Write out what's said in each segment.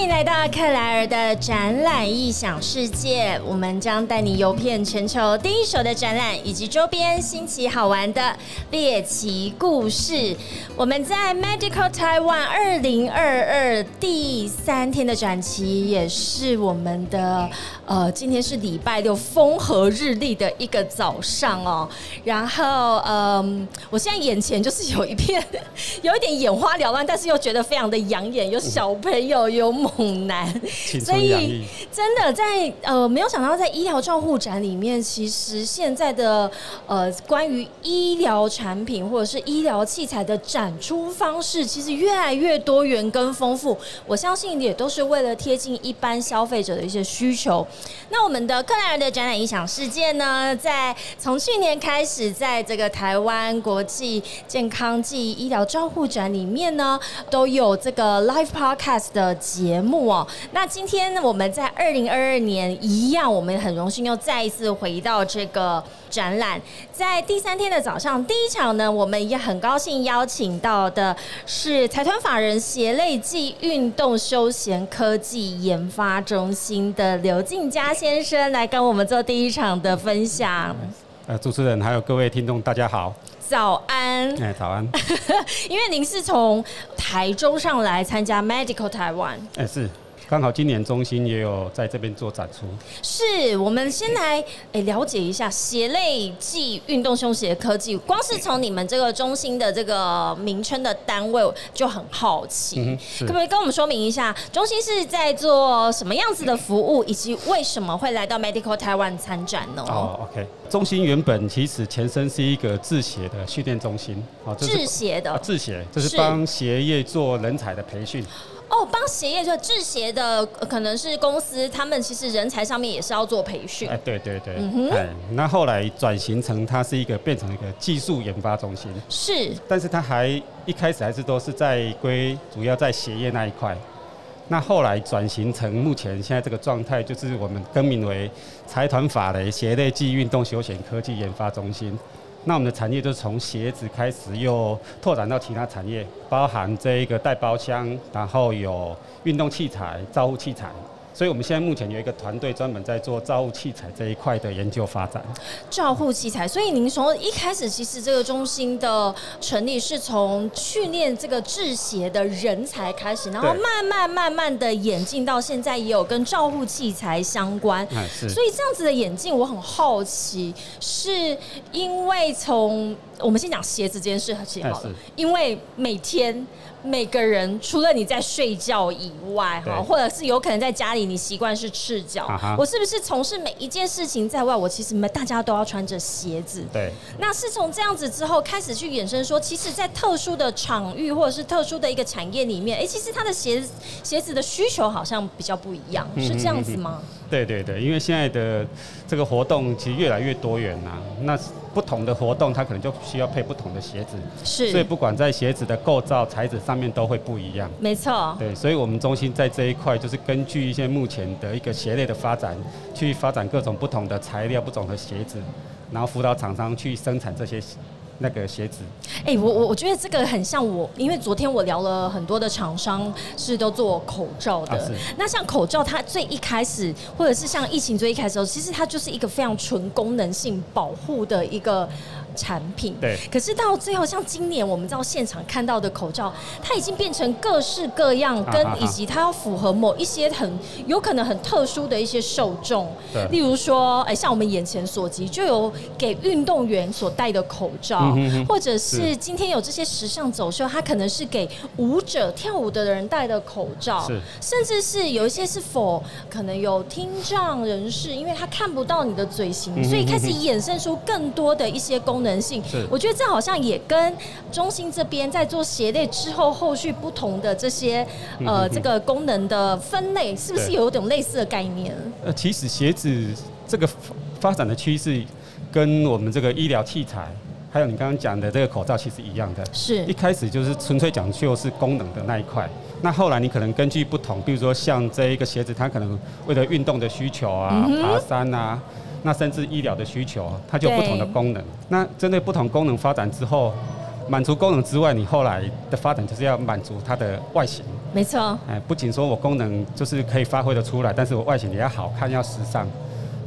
欢迎来到克莱尔的展览异想世界，我们将带你游遍全球第一手的展览以及周边新奇好玩的猎奇故事。我们在 Medical Taiwan 二零二二第三天的展期，也是我们的呃，今天是礼拜六风和日丽的一个早上哦。然后嗯，我现在眼前就是有一片 有一点眼花缭乱，但是又觉得非常的养眼，有小朋友有。猛男，所以真的在呃，没有想到在医疗照护展里面，其实现在的呃，关于医疗产品或者是医疗器材的展出方式，其实越来越多元跟丰富。我相信也都是为了贴近一般消费者的一些需求。那我们的克莱尔的展览影响事件呢，在从去年开始，在这个台湾国际健康暨医疗照护展里面呢，都有这个 live podcast 的节。节目哦，那今天我们在二零二二年一样，我们很荣幸又再一次回到这个展览。在第三天的早上，第一场呢，我们也很高兴邀请到的是财团法人鞋类暨运动休闲科技研发中心的刘静佳先生来跟我们做第一场的分享。呃，主持人还有各位听众，大家好。早安，哎，早安。因为您是从台中上来参加 Medical Taiwan，哎，是。刚好今年中心也有在这边做展出，是我们先来诶了解一下鞋类暨运动休鞋科技。光是从你们这个中心的这个名称的单位就很好奇，可不可以跟我们说明一下，中心是在做什么样子的服务，以及为什么会来到 Medical Taiwan 参展呢？哦，OK，中心原本其实前身是一个制鞋的训练中心，哦，制鞋的制鞋，这是帮鞋业做人才的培训。哦，帮鞋业就制鞋的，可能是公司，他们其实人才上面也是要做培训。哎，对对对，嗯哼，哎，那后来转型成它是一个变成一个技术研发中心。是，但是它还一开始还是都是在归主要在鞋业那一块。那后来转型成目前现在这个状态，就是我们更名为财团法雷鞋类及运动休闲科技研发中心。那我们的产业就是从鞋子开始，又拓展到其他产业，包含这一个带包厢，然后有运动器材、照护器材。所以，我们现在目前有一个团队专门在做照护器材这一块的研究发展。照护器材，所以您从一开始，其实这个中心的成立是从训练这个制鞋的人才开始，然后慢慢慢慢的演进到现在，也有跟照护器材相关。所以这样子的演进，我很好奇，是因为从我们先讲鞋子这件事情好了，因为每天。每个人除了你在睡觉以外，哈，或者是有可能在家里，你习惯是赤脚。我是不是从事每一件事情在外，我其实大家都要穿着鞋子？对。那是从这样子之后开始去衍生说，其实，在特殊的场域或者是特殊的一个产业里面，哎，其实它的鞋鞋子的需求好像比较不一样，是这样子吗？对对对，因为现在的这个活动其实越来越多元呐，那不同的活动它可能就需要配不同的鞋子，是，所以不管在鞋子的构造材质上面都会不一样。没错。对，所以我们中心在这一块就是根据一些目前的一个鞋类的发展，去发展各种不同的材料、不同的鞋子，然后辅导厂商去生产这些。那个鞋子，哎，我我我觉得这个很像我，因为昨天我聊了很多的厂商是都做口罩的。那像口罩，它最一开始，或者是像疫情最一开始的时候，其实它就是一个非常纯功能性保护的一个。产品。对，可是到最后，像今年我们到现场看到的口罩，它已经变成各式各样，跟以及它要符合某一些很有可能很特殊的一些受众。例如说，哎，像我们眼前所及，就有给运动员所戴的口罩，或者是今天有这些时尚走秀，它可能是给舞者跳舞的人戴的口罩，甚至是有一些是否可能有听障人士，因为他看不到你的嘴型，所以开始衍生出更多的一些功。功能性，我觉得这好像也跟中心这边在做鞋类之后，后续不同的这些呃这个功能的分类，是不是有一种类似的概念？呃，其实鞋子这个发展的趋势，跟我们这个医疗器材，还有你刚刚讲的这个口罩，其实一样的。是一开始就是纯粹讲究是功能的那一块，那后来你可能根据不同，比如说像这一个鞋子，它可能为了运动的需求啊，爬山啊。那甚至医疗的需求，它就有不同的功能。那针对不同功能发展之后，满足功能之外，你后来的发展就是要满足它的外形。没错，哎，不仅说我功能就是可以发挥的出来，但是我外形也要好看，要时尚。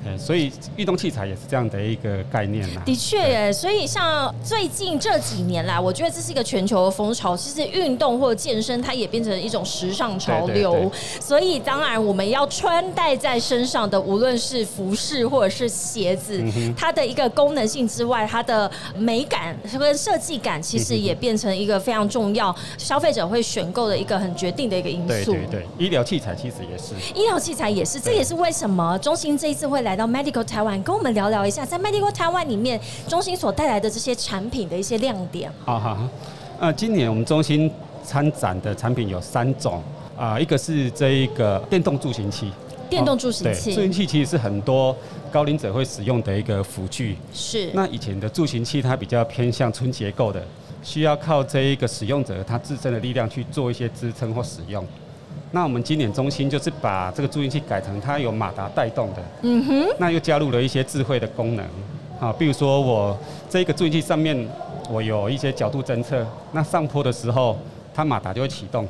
哎，所以运动器材也是这样的一个概念啦。的确耶，所以像最近这几年来，我觉得这是一个全球的风潮。其实运动或者健身，它也变成一种时尚潮流。所以当然我们要穿戴在身上的，无论是服饰或者是鞋子，它的一个功能性之外，它的美感跟设计感，其实也变成一个非常重要，消费者会选购的一个很决定的一个因素。对对对，医疗器材其实也是。医疗器材也是，这也是为什么中心这一次会来。来到 Medical 台湾，跟我们聊聊一下，在 Medical 台湾里面，中心所带来的这些产品的一些亮点。好好，呃，今年我们中心参展的产品有三种啊，一个是这一个电动助行器，电动助行器，助行器其实是很多高龄者会使用的一个辅具。是。那以前的助行器它比较偏向纯结构的，需要靠这一个使用者他自身的力量去做一些支撑或使用。那我们今年中心就是把这个助听器改成它有马达带动的，嗯哼，那又加入了一些智慧的功能，啊，比如说我这个助听器上面我有一些角度侦测，那上坡的时候它马达就会启动。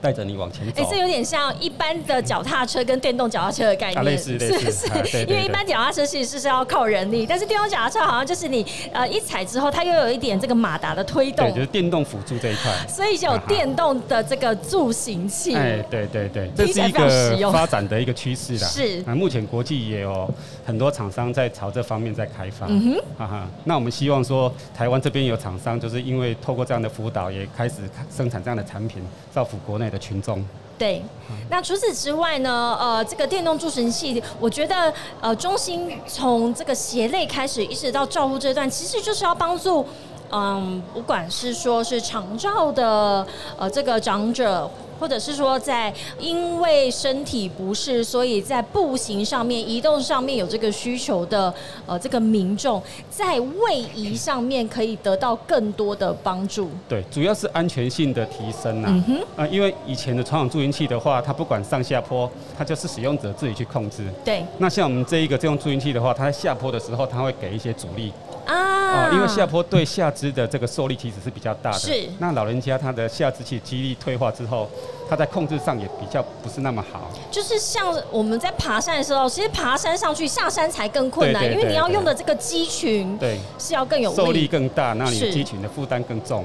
带着你往前走，哎，这有点像一般的脚踏车跟电动脚踏车的概念，类似类似，因为一般脚踏车其实是要靠人力，但是电动脚踏车好像就是你呃一踩之后，它又有一点这个马达的推动，对，就是电动辅助这一块，所以就有电动的这个助行器，哎，对对对，这是一个发展的一个趋势啦，是，那目前国际也有很多厂商在朝这方面在开发，嗯哼，哈哈，那我们希望说台湾这边有厂商，就是因为透过这样的辅导，也开始生产这样的产品，造福国内。的群众对，那除此之外呢？呃，这个电动助行器，我觉得呃，中心从这个鞋类开始，一直到照护这段，其实就是要帮助，嗯，不管是说是长照的呃这个长者。或者是说，在因为身体不适，所以在步行上面、移动上面有这个需求的呃，这个民众在位移上面可以得到更多的帮助。对，主要是安全性的提升呐。嗯哼。啊，因为以前的传统助行器的话，它不管上下坡，它就是使用者自己去控制。对。那像我们这一个这种助行器的话，它在下坡的时候，它会给一些阻力。啊。因为下坡对下肢的这个受力其实是比较大的。是。那老人家他的下肢器肌力退化之后。他在控制上也比较不是那么好，就是像我们在爬山的时候，其实爬山上去下山才更困难，因为你要用的这个肌群对是要更有受力更大，那你肌群的负担更重。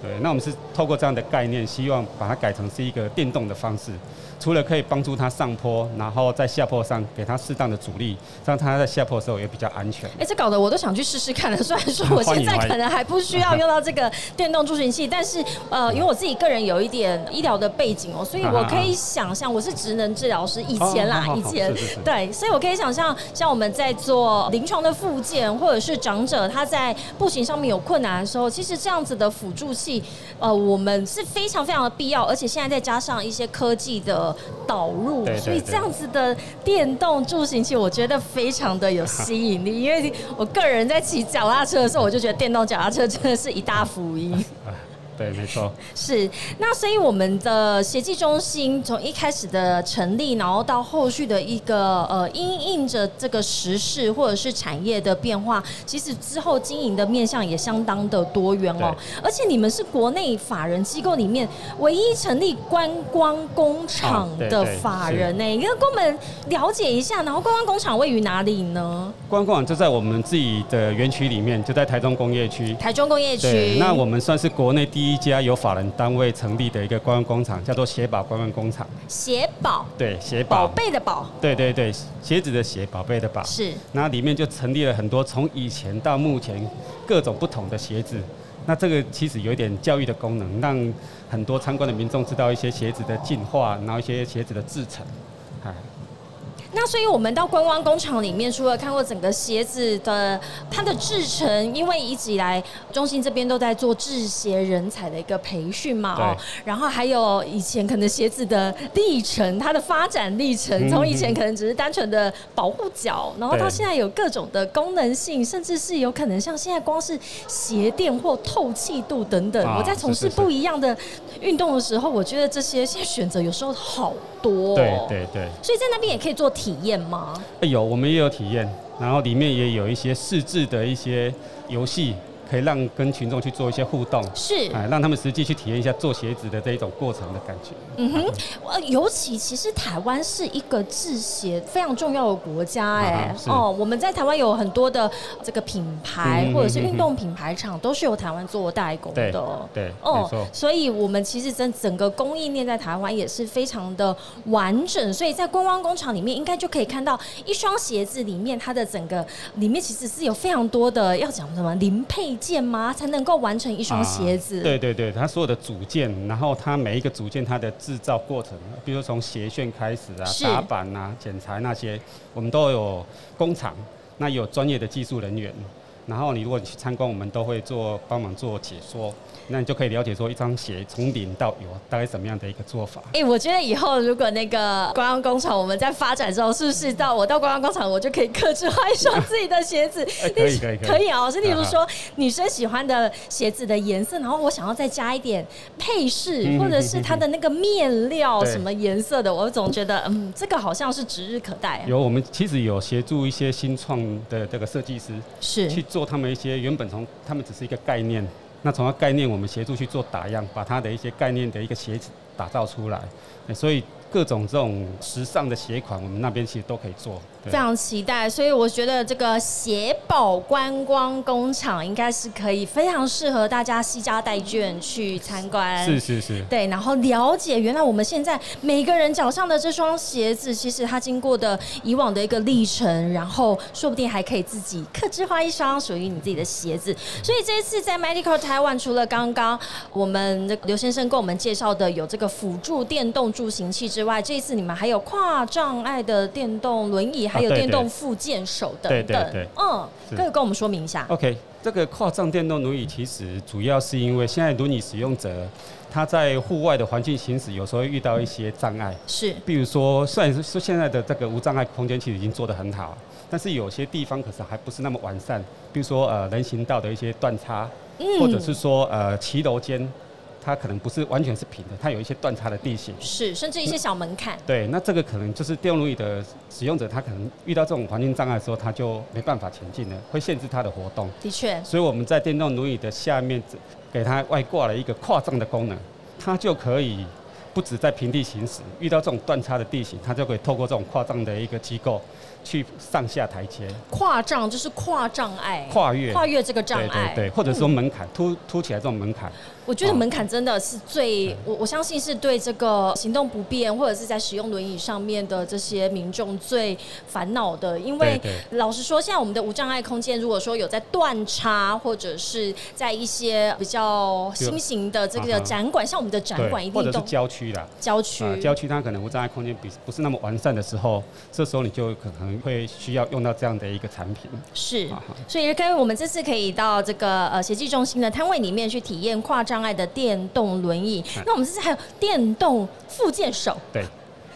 对，那我们是透过这样的概念，希望把它改成是一个电动的方式。除了可以帮助他上坡，然后在下坡上给他适当的阻力，让他在下坡的时候也比较安全。哎，这搞得我都想去试试看了。虽然说我现在可能还不需要用到这个电动助行器，但是呃，因为我自己个人有一点医疗的背景哦，所以我可以想象我是职能治疗师，以前啦，以前对，所以我可以想象，像我们在做临床的复健，或者是长者他在步行上面有困难的时候，其实这样子的辅助器，呃，我们是非常非常的必要，而且现在再加上一些科技的。导入，所以这样子的电动助行器，我觉得非常的有吸引力。因为我个人在骑脚踏车的时候，我就觉得电动脚踏车真的是一大福音。对，没错。是，那所以我们的协济中心从一开始的成立，然后到后续的一个呃，因应着这个时事或者是产业的变化，其实之后经营的面向也相当的多元哦。而且你们是国内法人机构里面唯一成立观光工厂的法人呢，你跟我们了解一下。然后观光工厂位于哪里呢？观光厂就在我们自己的园区里面，就在台中工业区。台中工业区。那我们算是国内第一。一家由法人单位成立的一个观光工厂，叫做鞋宝观光工厂。鞋宝，对，鞋宝，宝贝的宝，对对对，鞋子的鞋，宝贝的宝。是。那里面就成立了很多从以前到目前各种不同的鞋子。那这个其实有一点教育的功能，让很多参观的民众知道一些鞋子的进化，然后一些鞋子的制成。那所以，我们到观光工厂里面，除了看过整个鞋子的它的制成，因为一直以来中心这边都在做制鞋人才的一个培训嘛，哦，然后还有以前可能鞋子的历程，它的发展历程，从以前可能只是单纯的保护脚，然后到现在有各种的功能性，甚至是有可能像现在光是鞋垫或透气度等等。我在从事不一样的运动的时候，我觉得这些现在选择有时候好多，对对对，所以在那边也可以做。体体验吗？有，我们也有体验，然后里面也有一些试制的一些游戏，可以让跟群众去做一些互动，是，哎，让他们实际去体验一下做鞋子的这一种过程的感觉。嗯哼，呃，尤其其实台湾是一个制鞋非常重要的国家，哎，哦，我们在台湾有很多的这个品牌或者是运动品牌厂都是由台湾做代工的，对，哦，所以我们其实整整个供应链在台湾也是非常的完整，所以在观光工厂里面应该就可以看到一双鞋子里面它的整个里面其实是有非常多的要讲什么零配。件吗？才能够完成一双鞋子？对对对，它所有的组件，然后它每一个组件它的制造过程，比如从鞋楦开始啊，打板啊，剪裁那些，我们都有工厂，那有专业的技术人员。然后你如果你去参观，我们都会做帮忙做解说。那你就可以了解说，一双鞋从零到有大概什么样的一个做法。哎，我觉得以后如果那个观光工厂我们在发展之后，是不是到我到观光工厂，我就可以克制化一双自己的鞋子？可以可以可以啊！是例如说女生喜欢的鞋子的颜色，然后我想要再加一点配饰，或者是它的那个面料什么颜色的，我总觉得嗯，这个好像是指日可待。有我们其实有协助一些新创的这个设计师，是去做他们一些原本从他们只是一个概念。那从概念，我们协助去做打样，把它的一些概念的一个鞋子打造出来，所以。各种这种时尚的鞋款，我们那边其实都可以做，非常期待。所以我觉得这个鞋宝观光工厂应该是可以非常适合大家西家带眷去参观。是是是，对，然后了解原来我们现在每个人脚上的这双鞋子，其实它经过的以往的一个历程，然后说不定还可以自己刻制化一双属于你自己的鞋子。所以这一次在 Medical Taiwan，除了刚刚我们的刘先生跟我们介绍的有这个辅助电动助行器。之外，这一次你们还有跨障碍的电动轮椅，还有电动附件手等等。嗯，可以跟我们说明一下。OK，这个跨障电动轮椅其实主要是因为现在轮椅使用者他在户外的环境行驶，有时候会遇到一些障碍。是，比如说，虽然是说现在的这个无障碍空间其实已经做得很好，但是有些地方可是还不是那么完善。比如说呃人行道的一些断差，或者是说呃骑楼间。它可能不是完全是平的，它有一些断差的地形，是甚至一些小门槛。对，那这个可能就是电动轮椅的使用者，他可能遇到这种环境障碍的时候，他就没办法前进了，会限制他的活动。的确，所以我们在电动轮椅的下面给它外挂了一个跨障的功能，它就可以不止在平地行驶，遇到这种断差的地形，它就可以透过这种跨障的一个机构去上下台阶。跨障就是跨障碍，跨越跨越这个障碍，对，或者说门槛凸凸起来这种门槛。我觉得门槛真的是最，我我相信是对这个行动不便或者是在使用轮椅上面的这些民众最烦恼的。因为老实说，现在我们的无障碍空间，如果说有在断差，或者是在一些比较新型的这个展馆，像我们的展馆一定都郊区的郊区，郊区它可能无障碍空间比不是那么完善的时候，这时候你就可能会需要用到这样的一个产品。是，所以跟我们这次可以到这个呃协济中心的摊位里面去体验跨障碍的电动轮椅，那我们这次还有电动附件手，对，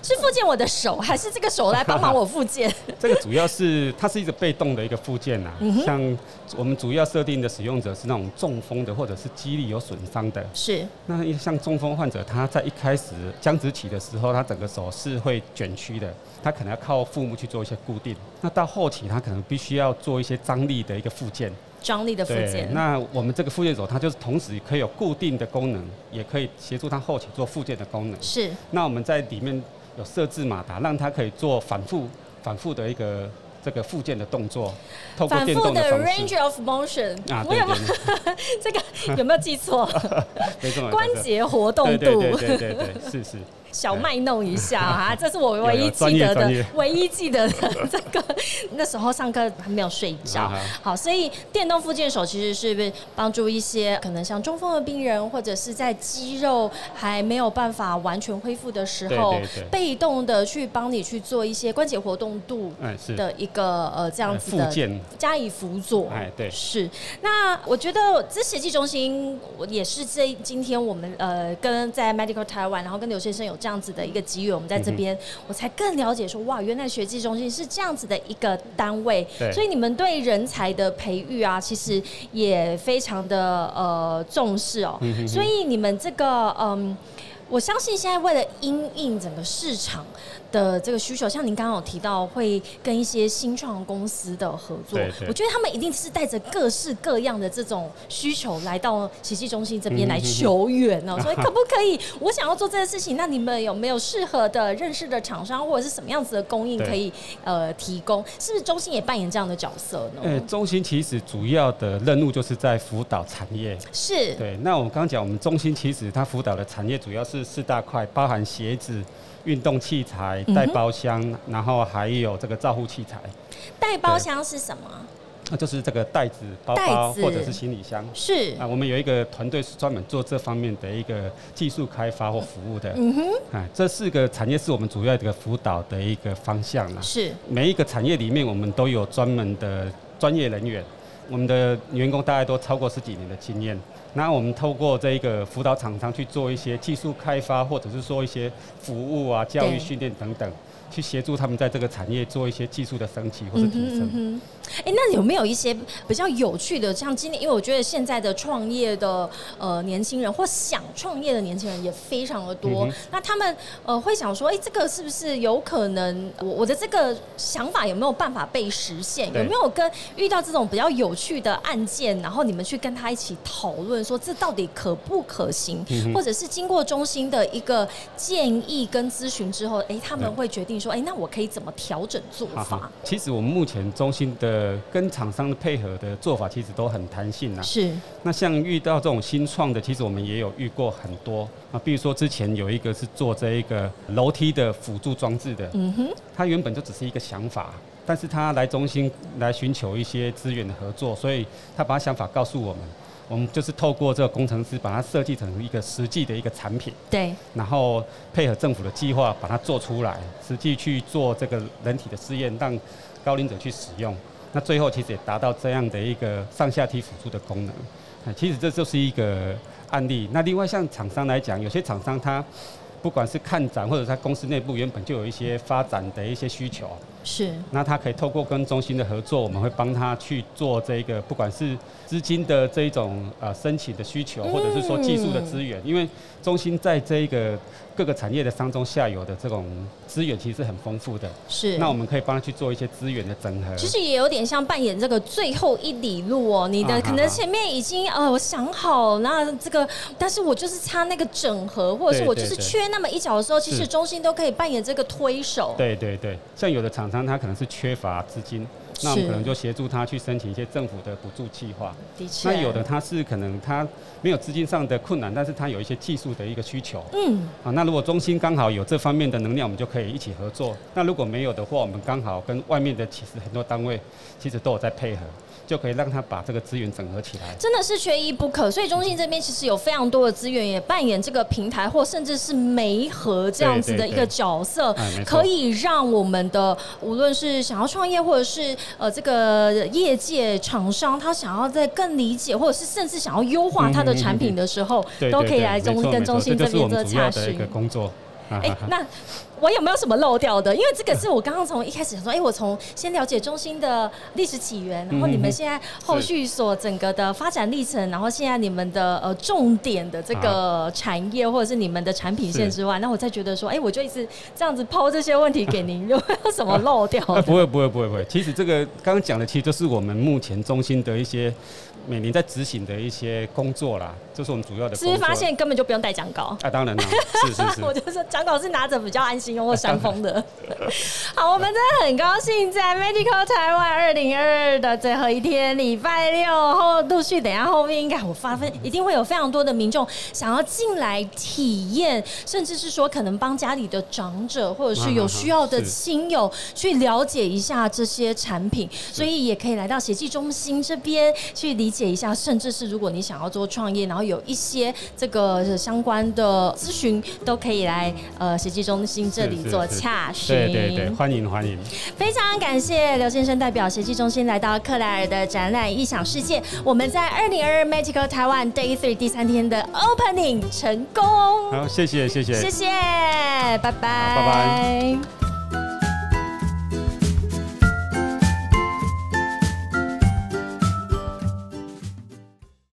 是附件我的手，还是这个手来帮忙我附件？这个主要是它是一个被动的一个附件呐，像我们主要设定的使用者是那种中风的或者是肌力有损伤的，是。那像中风患者，他在一开始僵直起的时候，他整个手是会卷曲的，他可能要靠父母去做一些固定。那到后期，他可能必须要做一些张力的一个附件。张力的附件，那我们这个附件手，它就是同时可以有固定的功能，也可以协助它后期做附件的功能。是。那我们在里面有设置马达，让它可以做反复、反复的一个这个附件的动作，透过电动的 range of motion 啊。这个有没有记 错。关节活动度。对对对对对，是是。小卖弄一下 啊，这是我唯一记得的，唯一记得的这个。那时候上课还没有睡觉，好，所以电动复健手其实是帮助一些可能像中风的病人，或者是在肌肉还没有办法完全恢复的时候，被动的去帮你去做一些关节活动度的一个呃这样子的加以辅佐。哎，对，是。那我觉得这协技中心也是这今天我们呃跟在 Medical Taiwan，然后跟刘先生有。这样子的一个机遇，我们在这边，我才更了解说，哇，原来学技中心是这样子的一个单位。所以你们对人才的培育啊，其实也非常的呃重视哦。所以你们这个嗯，我相信现在为了因应整个市场的这个需求，像您刚刚有提到会跟一些新创公司的合作，我觉得他们一定是带着各式各样的这种需求来到奇迹中心这边来求援哦，所以可不可以？我想要做这件事情，那你们有没有适合的认识的厂商，或者是什么样子的供应可以呃提供？是不是中心也扮演这样的角色呢？呃，中心其实主要的任务就是在辅导产业。是，对，那我们刚刚讲，我们中心其实它辅导的产业主要是四大块，包含鞋子、运动器材、带包厢，然后还有这个照护器材，带包厢是什么？那就是这个袋子、包包或者是行李箱。是，啊，我们有一个团队是专门做这方面的一个技术开发或服务的。嗯哼，啊，这四个产业是我们主要的一个辅导的一个方向啦。是，每一个产业里面，我们都有专门的专业人员，我们的员工大概都超过十几年的经验。那我们透过这一个辅导厂商去做一些技术开发，或者是说一些服务啊、教育训练等等，去协助他们在这个产业做一些技术的升级或者嗯提升。哼嗯哼，哎、那有没有一些比较有趣的？像今年，因为我觉得现在的创业的呃年轻人或想创业的年轻人也非常的多。嗯那他们呃会想说，哎、这个是不是有可能我我的这个想法有没有办法被实现？有没有跟遇到这种比较有趣的案件，然后你们去跟他一起讨论，说这到底可不可行？嗯或者是经过中心的一个建议跟咨询之后，哎、他们会决定说，哎、那我可以怎么调整做法好好？，其实我们目前中心的跟厂商的配合的做法，其实都很弹性啊。是，那像遇到这种新创的，其实我们也有遇过很多啊。比如说之前有一个是做这一个楼梯的辅助装置的，嗯哼。他原本就只是一个想法，但是他来中心来寻求一些资源的合作，所以他把想法告诉我们，我们就是透过这个工程师把它设计成一个实际的一个产品，对，然后配合政府的计划把它做出来，实际去做这个人体的试验，让高龄者去使用。那最后其实也达到这样的一个上下梯辅助的功能。啊，其实这就是一个案例。那另外像厂商来讲，有些厂商他不管是看展或者在公司内部原本就有一些发展的一些需求，是。那他可以透过跟中心的合作，我们会帮他去做这个，不管是资金的这一种呃申请的需求，或者是说技术的资源，因为中心在这一个各个产业的上中下游的这种资源其实是很丰富的，是。那我们可以帮他去做一些资源的整合。其实也有点像扮演这个最后一里路哦，你的啊可能前面已经呃我想好，那这个，但是我就是差那个整合，或者是我就是缺那么一脚的时候，其实中心都可以扮演这个推手。对对对，像有的厂商他可能是缺乏资金，那我们可能就协助他去申请一些政府的补助计划。的确。那有的他是可能他没有资金上的困难，但是他有一些技术的一个需求。嗯，啊，那如果中心刚好有这方面的能量，我们就可以一起合作。那如果没有的话，我们刚好跟外面的其实很多单位其实都有在配合，就可以让他把这个资源整合起来。真的是缺一不可，所以中心这边其实有非常多的资源，也扮演这个平台或甚至是媒合这样子的一个角色可以让我们的无论是想要创业或者是呃这个业界厂商，他想要在更理解，或者是甚至想要优化他的产品的时候，都可以来中跟中心这边做洽询。工作。啊哎、那我有没有什么漏掉的？因为这个是我刚刚从一开始想说，哎、我从先了解中心的历史起源，然后你们嗯现在后续所整个的发展历程，然后现在你们的呃重点的这个产业或者是你们的产品线之外，那我再觉得说，哎、我就一直这样子抛这些问题给您，有没有什么漏掉？不会不会不会不会，其实这个刚刚讲的，其实就是我们目前中心的一些每年在执行的一些工作啦，这是我们主要的工作。是不是发现根本就不用带讲稿？啊，当然了，是是是。我就说讲稿是拿着比较安心用或扇风的。好，我们真的很高兴在 Medical 台湾二零二二的最后一天，礼拜六后陆续等一下后面应该我发分一定会有非常多的民众想要进来体验，甚至是说可能帮家里的长者或者是有需要的亲友去了解一下这些产品，所以也可以来到协济中心这边去理解一下，甚至是如果你想要做创业，然后有一些这个相关的咨询，都可以来呃协济中心这里做洽询。对对对，欢迎欢迎。非常感谢刘先生代表协济中心来到克莱尔的展览异想世界。我们在二零二二 Magical 台湾 Day Three 第三天的 Opening 成功，好，谢谢谢谢。谢谢，拜拜，拜拜。